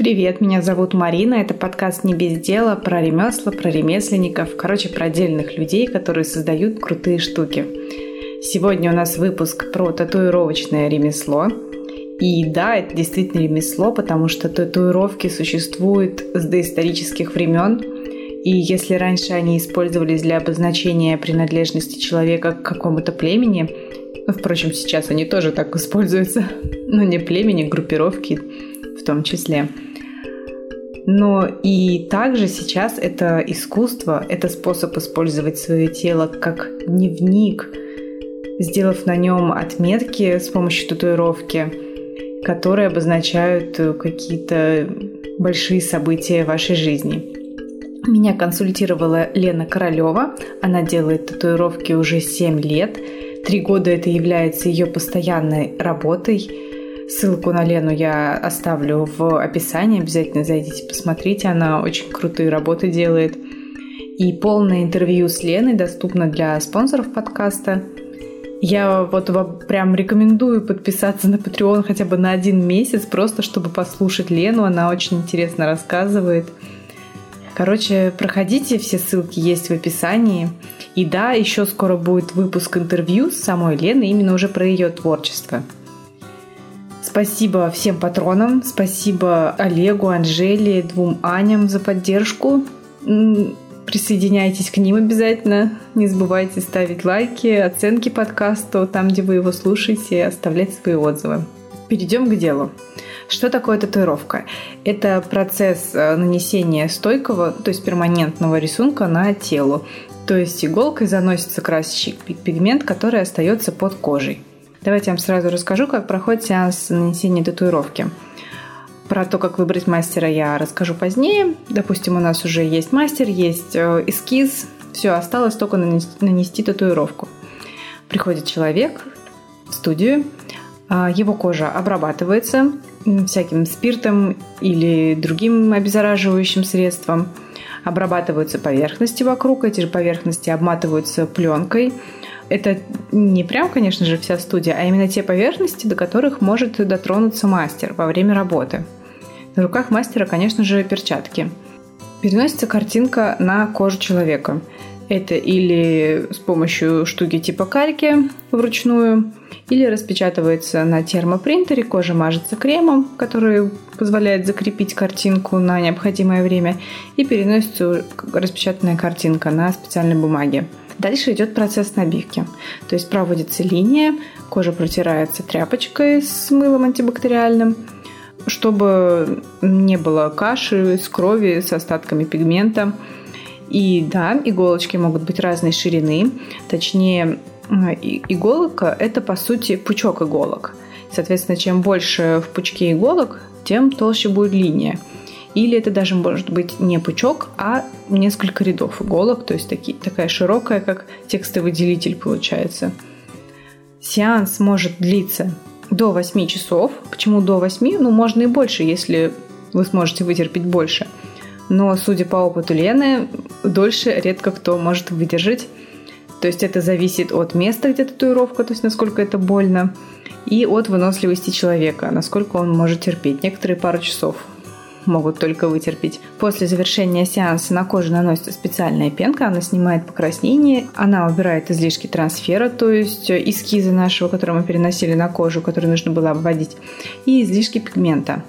Привет, меня зовут Марина. Это подкаст «Не без дела» про ремесла, про ремесленников, короче, про отдельных людей, которые создают крутые штуки. Сегодня у нас выпуск про татуировочное ремесло. И да, это действительно ремесло, потому что татуировки существуют с доисторических времен. И если раньше они использовались для обозначения принадлежности человека к какому-то племени, ну, впрочем, сейчас они тоже так используются, но не племени, группировки в том числе – но и также сейчас это искусство, это способ использовать свое тело как дневник, сделав на нем отметки с помощью татуировки, которые обозначают какие-то большие события вашей жизни. Меня консультировала Лена Королева. Она делает татуировки уже 7 лет. Три года это является ее постоянной работой. Ссылку на Лену я оставлю в описании. Обязательно зайдите, посмотрите. Она очень крутые работы делает. И полное интервью с Леной доступно для спонсоров подкаста. Я вот вам прям рекомендую подписаться на Patreon хотя бы на один месяц, просто чтобы послушать Лену. Она очень интересно рассказывает. Короче, проходите, все ссылки есть в описании. И да, еще скоро будет выпуск интервью с самой Леной именно уже про ее творчество. Спасибо всем патронам, спасибо Олегу, Анжеле, двум Аням за поддержку. Присоединяйтесь к ним обязательно. Не забывайте ставить лайки, оценки подкасту, там, где вы его слушаете, оставлять свои отзывы. Перейдем к делу. Что такое татуировка? Это процесс э, нанесения стойкого, то есть перманентного рисунка на тело. То есть иголкой заносится красящий пигмент, который остается под кожей. Давайте я вам сразу расскажу, как проходит сеанс нанесения татуировки. Про то, как выбрать мастера, я расскажу позднее. Допустим, у нас уже есть мастер, есть э, эскиз. Все, осталось только нанести, нанести татуировку. Приходит человек в студию, а, его кожа обрабатывается всяким спиртом или другим обеззараживающим средством. Обрабатываются поверхности вокруг, эти же поверхности обматываются пленкой – это не прям, конечно же, вся студия, а именно те поверхности, до которых может дотронуться мастер во время работы. На руках мастера, конечно же, перчатки. Переносится картинка на кожу человека. Это или с помощью штуки типа кальки вручную, или распечатывается на термопринтере, кожа мажется кремом, который позволяет закрепить картинку на необходимое время, и переносится распечатанная картинка на специальной бумаге. Дальше идет процесс набивки. То есть проводится линия, кожа протирается тряпочкой с мылом антибактериальным, чтобы не было каши с крови, с остатками пигмента. И да, иголочки могут быть разной ширины. Точнее, иголка – это, по сути, пучок иголок. Соответственно, чем больше в пучке иголок, тем толще будет линия. Или это даже может быть не пучок, а несколько рядов иголок, то есть такие, такая широкая, как текстовый делитель получается. Сеанс может длиться до 8 часов. Почему до 8? Ну, можно и больше, если вы сможете вытерпеть больше. Но, судя по опыту Лены, дольше редко кто может выдержать. То есть это зависит от места, где татуировка, то есть насколько это больно, и от выносливости человека, насколько он может терпеть. Некоторые пару часов могут только вытерпеть. После завершения сеанса на кожу наносится специальная пенка, она снимает покраснение, она убирает излишки трансфера, то есть эскизы нашего, которые мы переносили на кожу, которые нужно было обводить, и излишки пигмента.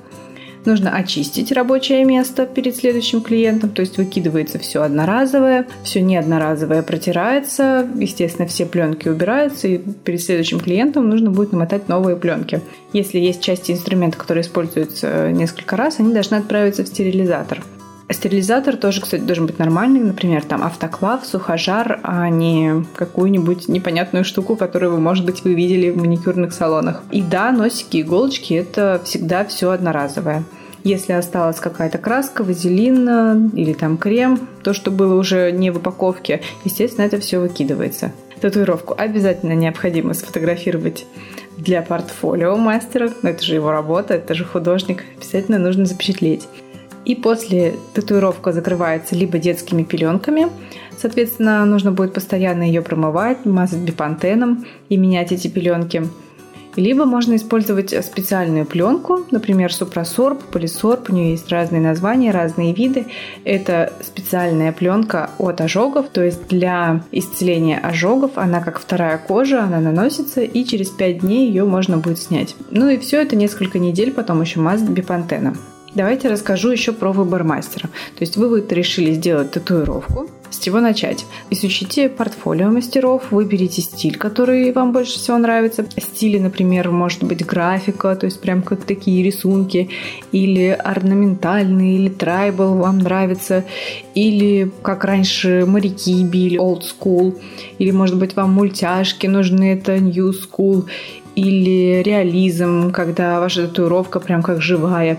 Нужно очистить рабочее место перед следующим клиентом, то есть выкидывается все одноразовое, все не одноразовое протирается, естественно, все пленки убираются, и перед следующим клиентом нужно будет намотать новые пленки. Если есть части инструмента, которые используются несколько раз, они должны отправиться в стерилизатор. Стерилизатор тоже, кстати, должен быть нормальный, например, там автоклав, сухожар, а не какую-нибудь непонятную штуку, которую вы, может быть, вы видели в маникюрных салонах. И да, носики, иголочки – это всегда все одноразовое. Если осталась какая-то краска, вазелин или там крем, то, что было уже не в упаковке, естественно, это все выкидывается. Татуировку обязательно необходимо сфотографировать для портфолио мастера. Но это же его работа, это же художник. Обязательно нужно запечатлеть. И после татуировка закрывается либо детскими пеленками, соответственно, нужно будет постоянно ее промывать, мазать бипантеном и менять эти пеленки. Либо можно использовать специальную пленку, например, супросорб, полисорб, у нее есть разные названия, разные виды. Это специальная пленка от ожогов, то есть для исцеления ожогов она как вторая кожа, она наносится, и через 5 дней ее можно будет снять. Ну и все это несколько недель потом еще мазать бипантеном. Давайте расскажу еще про выбор мастера. То есть вы вот решили сделать татуировку, с чего начать? Изучите портфолио мастеров, выберите стиль, который вам больше всего нравится. Стили, например, может быть графика, то есть прям как такие рисунки, или орнаментальный, или трайбл вам нравится, или как раньше моряки били, old school, или может быть вам мультяшки нужны, это new school, или реализм, когда ваша татуировка прям как живая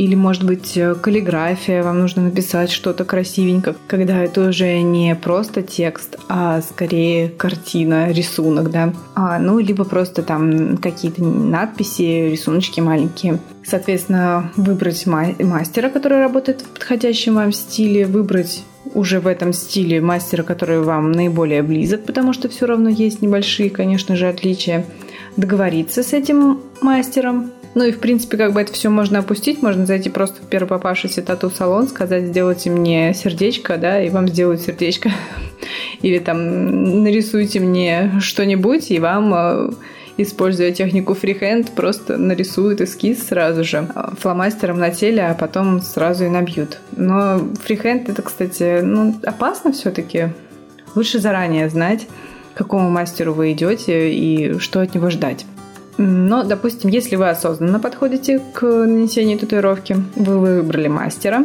или, может быть, э, каллиграфия, вам нужно написать что-то красивенько, когда это уже не просто текст, а скорее картина, рисунок, да. А, ну, либо просто там какие-то надписи, рисуночки маленькие. Соответственно, выбрать мастера, который работает в подходящем вам стиле, выбрать уже в этом стиле мастера, который вам наиболее близок, потому что все равно есть небольшие, конечно же, отличия. Договориться с этим мастером, ну и, в принципе, как бы это все можно опустить. Можно зайти просто в первый попавшийся тату-салон, сказать, сделайте мне сердечко, да, и вам сделают сердечко. Или там нарисуйте мне что-нибудь, и вам э, используя технику фрихенд, просто нарисуют эскиз сразу же э, фломастером на теле, а потом сразу и набьют. Но фрихенд это, кстати, ну, опасно все-таки. Лучше заранее знать, к какому мастеру вы идете и что от него ждать. Но, допустим, если вы осознанно подходите к нанесению татуировки, вы выбрали мастера,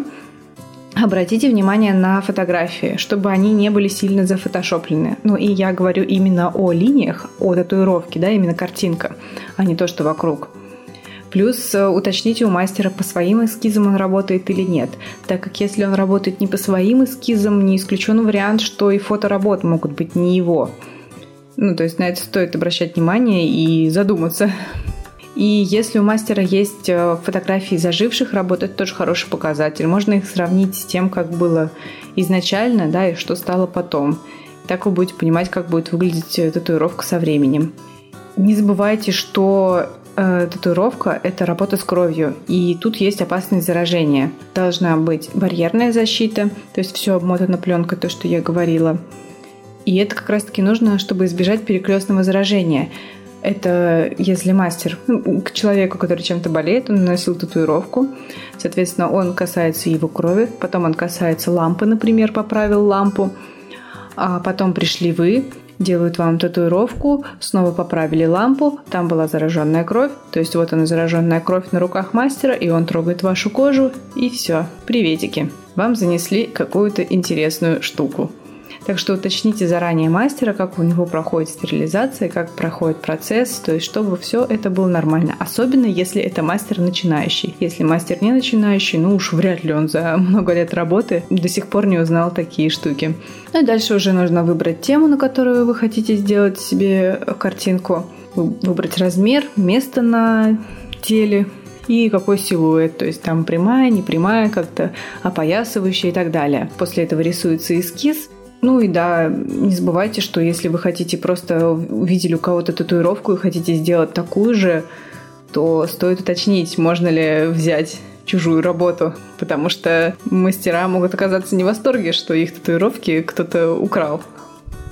Обратите внимание на фотографии, чтобы они не были сильно зафотошоплены. Ну и я говорю именно о линиях, о татуировке, да, именно картинка, а не то, что вокруг. Плюс э, уточните у мастера, по своим эскизам он работает или нет, так как если он работает не по своим эскизам, не исключен вариант, что и фоторабот могут быть не его. Ну, то есть на это стоит обращать внимание и задуматься. И если у мастера есть э, фотографии заживших работ, это тоже хороший показатель. Можно их сравнить с тем, как было изначально, да, и что стало потом. Так вы будете понимать, как будет выглядеть э, татуировка со временем. Не забывайте, что э, татуировка – это работа с кровью, и тут есть опасность заражения. Должна быть барьерная защита, то есть все обмотано пленкой, то, что я говорила – и это как раз-таки нужно, чтобы избежать перекрестного заражения. Это если мастер ну, к человеку, который чем-то болеет, он наносил татуировку, соответственно, он касается его крови, потом он касается лампы, например, поправил лампу, а потом пришли вы, делают вам татуировку, снова поправили лампу, там была зараженная кровь, то есть вот она зараженная кровь на руках мастера, и он трогает вашу кожу, и все, приветики. Вам занесли какую-то интересную штуку. Так что уточните заранее мастера, как у него проходит стерилизация, как проходит процесс, то есть чтобы все это было нормально. Особенно если это мастер начинающий. Если мастер не начинающий, ну уж вряд ли он за много лет работы до сих пор не узнал такие штуки. Ну и дальше уже нужно выбрать тему, на которую вы хотите сделать себе картинку, выбрать размер, место на теле, и какой силуэт, то есть там прямая, не прямая, как-то опоясывающая и так далее. После этого рисуется эскиз, ну и да, не забывайте, что если вы хотите просто увидели у кого-то татуировку и хотите сделать такую же, то стоит уточнить, можно ли взять чужую работу, потому что мастера могут оказаться не в восторге, что их татуировки кто-то украл.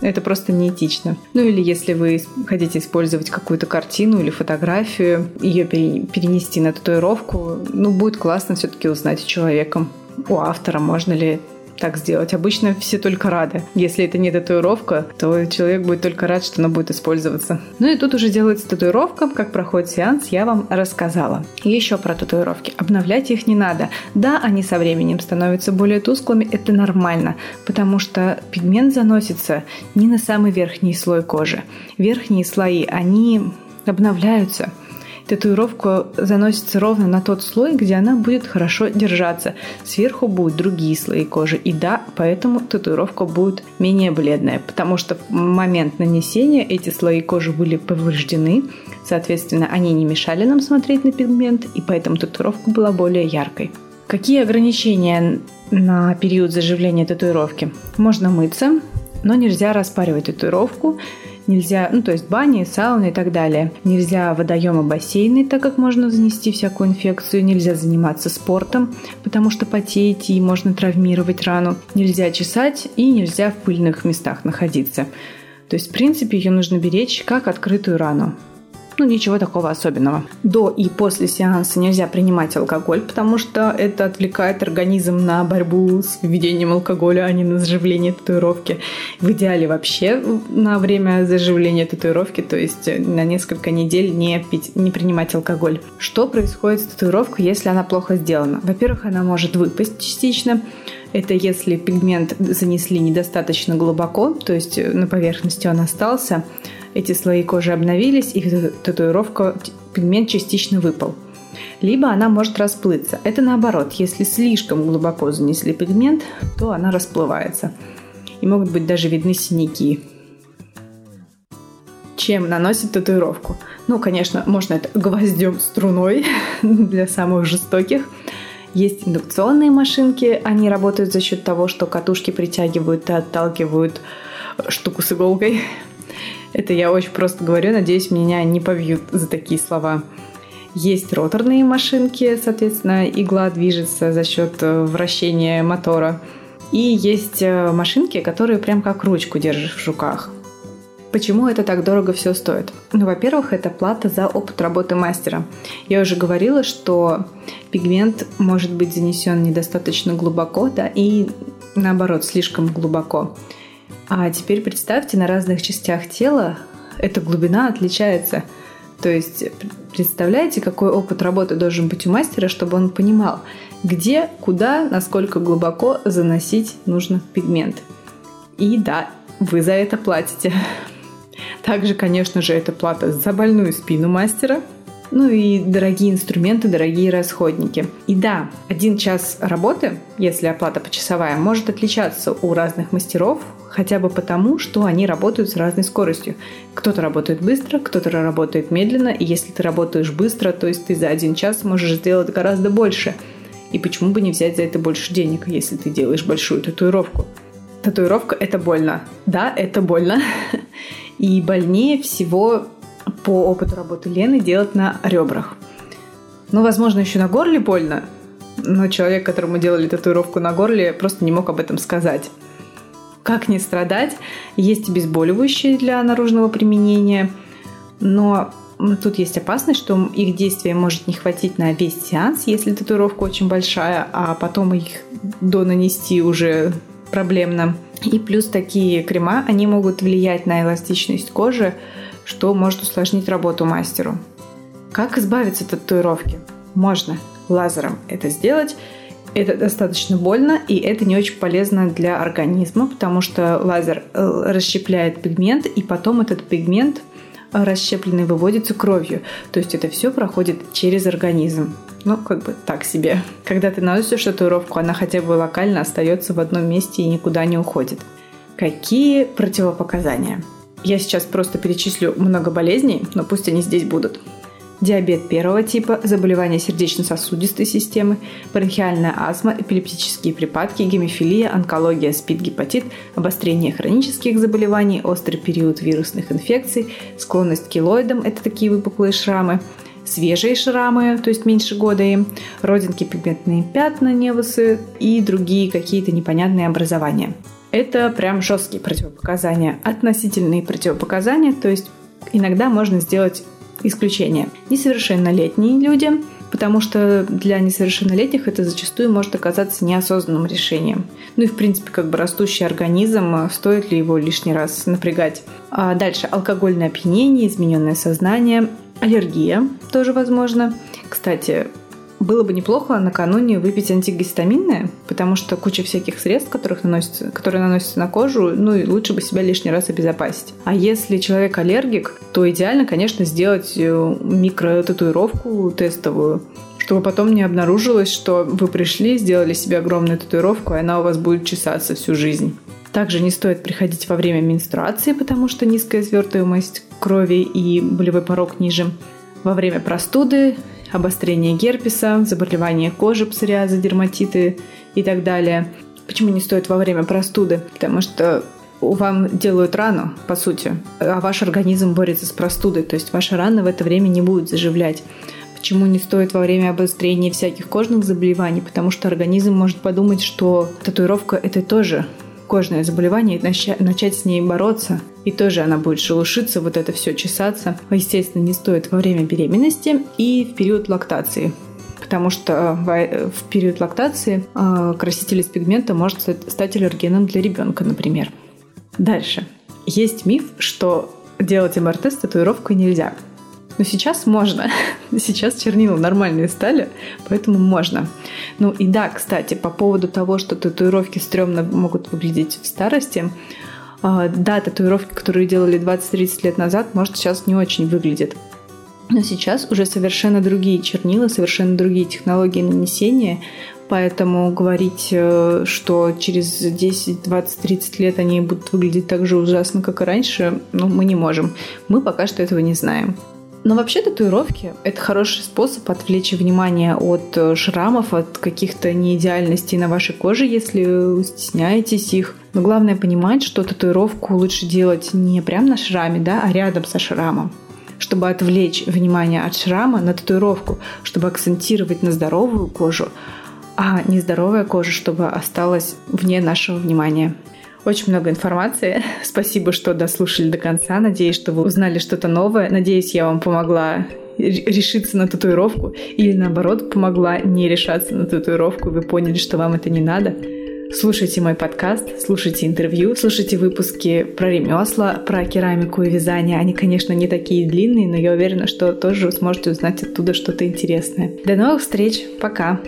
Это просто неэтично. Ну или если вы хотите использовать какую-то картину или фотографию, ее перенести на татуировку, ну будет классно все-таки узнать у человека, у автора, можно ли так сделать. Обычно все только рады. Если это не татуировка, то человек будет только рад, что она будет использоваться. Ну и тут уже делается татуировка. Как проходит сеанс, я вам рассказала. еще про татуировки. Обновлять их не надо. Да, они со временем становятся более тусклыми, это нормально, потому что пигмент заносится не на самый верхний слой кожи. Верхние слои, они обновляются – татуировку заносится ровно на тот слой, где она будет хорошо держаться. Сверху будут другие слои кожи. И да, поэтому татуировка будет менее бледная, потому что в момент нанесения эти слои кожи были повреждены, соответственно, они не мешали нам смотреть на пигмент, и поэтому татуировка была более яркой. Какие ограничения на период заживления татуировки? Можно мыться, но нельзя распаривать татуировку, Нельзя, ну то есть бани, сауны и так далее. Нельзя водоемы, бассейны, так как можно занести всякую инфекцию. Нельзя заниматься спортом, потому что потеете и можно травмировать рану. Нельзя чесать и нельзя в пыльных местах находиться. То есть, в принципе, ее нужно беречь как открытую рану. Ну, ничего такого особенного. До и после сеанса нельзя принимать алкоголь, потому что это отвлекает организм на борьбу с введением алкоголя, а не на заживление татуировки. В идеале вообще на время заживления татуировки, то есть на несколько недель не, пить, не принимать алкоголь. Что происходит с татуировкой, если она плохо сделана? Во-первых, она может выпасть частично, это если пигмент занесли недостаточно глубоко, то есть на поверхности он остался, эти слои кожи обновились, и татуировка, пигмент частично выпал. Либо она может расплыться. Это наоборот, если слишком глубоко занесли пигмент, то она расплывается. И могут быть даже видны синяки. Чем наносить татуировку? Ну, конечно, можно это гвоздем струной для самых жестоких. Есть индукционные машинки, они работают за счет того, что катушки притягивают и отталкивают штуку с иголкой. Это я очень просто говорю, надеюсь, меня не побьют за такие слова. Есть роторные машинки, соответственно, игла движется за счет э, вращения мотора. И есть э, машинки, которые прям как ручку держишь в руках. Почему это так дорого все стоит? Ну, во-первых, это плата за опыт работы мастера. Я уже говорила, что пигмент может быть занесен недостаточно глубоко, да, и наоборот, слишком глубоко. А теперь представьте, на разных частях тела эта глубина отличается. То есть представляете, какой опыт работы должен быть у мастера, чтобы он понимал, где, куда, насколько глубоко заносить нужно пигмент. И да, вы за это платите. Также, конечно же, это плата за больную спину мастера, ну и дорогие инструменты, дорогие расходники. И да, один час работы, если оплата почасовая, может отличаться у разных мастеров, хотя бы потому, что они работают с разной скоростью. Кто-то работает быстро, кто-то работает медленно, и если ты работаешь быстро, то есть ты за один час можешь сделать гораздо больше. И почему бы не взять за это больше денег, если ты делаешь большую татуировку? Татуировка – это больно. Да, это больно. И больнее всего по опыту работы Лены делать на ребрах. Ну, возможно, еще на горле больно, но человек, которому делали татуировку на горле, просто не мог об этом сказать. Как не страдать? Есть обезболивающие для наружного применения, но тут есть опасность, что их действия может не хватить на весь сеанс, если татуировка очень большая, а потом их до нанести уже проблемно. И плюс такие крема, они могут влиять на эластичность кожи, что может усложнить работу мастеру. Как избавиться от татуировки? Можно лазером это сделать. Это достаточно больно, и это не очень полезно для организма, потому что лазер э, расщепляет пигмент, и потом этот пигмент расщепленный выводится кровью. То есть это все проходит через организм. Ну, как бы так себе. Когда ты наносишь татуировку, она хотя бы локально остается в одном месте и никуда не уходит. Какие противопоказания? Я сейчас просто перечислю много болезней, но пусть они здесь будут. Диабет первого типа, заболевания сердечно-сосудистой системы, бронхиальная астма, эпилептические припадки, гемофилия, онкология, спид, гепатит, обострение хронических заболеваний, острый период вирусных инфекций, склонность к килоидам – это такие выпуклые шрамы, свежие шрамы, то есть меньше года им, родинки, пигментные пятна, невусы и другие какие-то непонятные образования – это прям жесткие противопоказания. Относительные противопоказания, то есть иногда можно сделать исключение. Несовершеннолетние люди, потому что для несовершеннолетних это зачастую может оказаться неосознанным решением. Ну и, в принципе, как бы растущий организм, стоит ли его лишний раз напрягать. А дальше алкогольное опьянение, измененное сознание, аллергия тоже возможно. Кстати, было бы неплохо накануне выпить антигистаминное, потому что куча всяких средств, которых наносится, которые наносятся на кожу, ну и лучше бы себя лишний раз обезопасить. А если человек аллергик, то идеально, конечно, сделать э, микротатуировку тестовую, чтобы потом не обнаружилось, что вы пришли, сделали себе огромную татуировку, и она у вас будет чесаться всю жизнь. Также не стоит приходить во время менструации, потому что низкая свертываемость крови и болевой порог ниже. Во время простуды обострение герпеса, заболевания кожи, псориаза, дерматиты и так далее. Почему не стоит во время простуды? Потому что вам делают рану, по сути, а ваш организм борется с простудой, то есть ваша рана в это время не будет заживлять. Почему не стоит во время обострения всяких кожных заболеваний? Потому что организм может подумать, что татуировка – это тоже кожное заболевание и начать с ней бороться. И тоже она будет шелушиться, вот это все чесаться. Естественно, не стоит во время беременности и в период лактации потому что э, в период лактации э, краситель из пигмента может стать аллергеном для ребенка, например. Дальше. Есть миф, что делать МРТ с татуировкой нельзя. Но сейчас можно. Сейчас чернила нормальные стали, поэтому можно. Ну и да, кстати, по поводу того, что татуировки стрёмно могут выглядеть в старости, а, да, татуировки, которые делали 20-30 лет назад, может, сейчас не очень выглядят. Но сейчас уже совершенно другие чернила, совершенно другие технологии нанесения, поэтому говорить, э, что через 10, 20, 30 лет они будут выглядеть так же ужасно, как и раньше, ну, мы не можем. Мы пока что этого не знаем. Но вообще татуировки – это хороший способ отвлечь внимание от э, шрамов, от каких-то неидеальностей на вашей коже, если вы стесняетесь их. Но главное понимать, что татуировку лучше делать не прямо на шраме, да, а рядом со шрамом чтобы отвлечь внимание от шрама на татуировку, чтобы акцентировать на здоровую кожу, а нездоровая кожа, чтобы осталась вне нашего внимания. Очень много информации. Спасибо, что дослушали до конца. Надеюсь, что вы узнали что-то новое. Надеюсь, я вам помогла решиться на татуировку или наоборот помогла не решаться на татуировку, вы поняли, что вам это не надо. Слушайте мой подкаст, слушайте интервью, слушайте выпуски про ремесла, про керамику и вязание. Они, конечно, не такие длинные, но я уверена, что тоже сможете узнать оттуда что-то интересное. До новых встреч. Пока.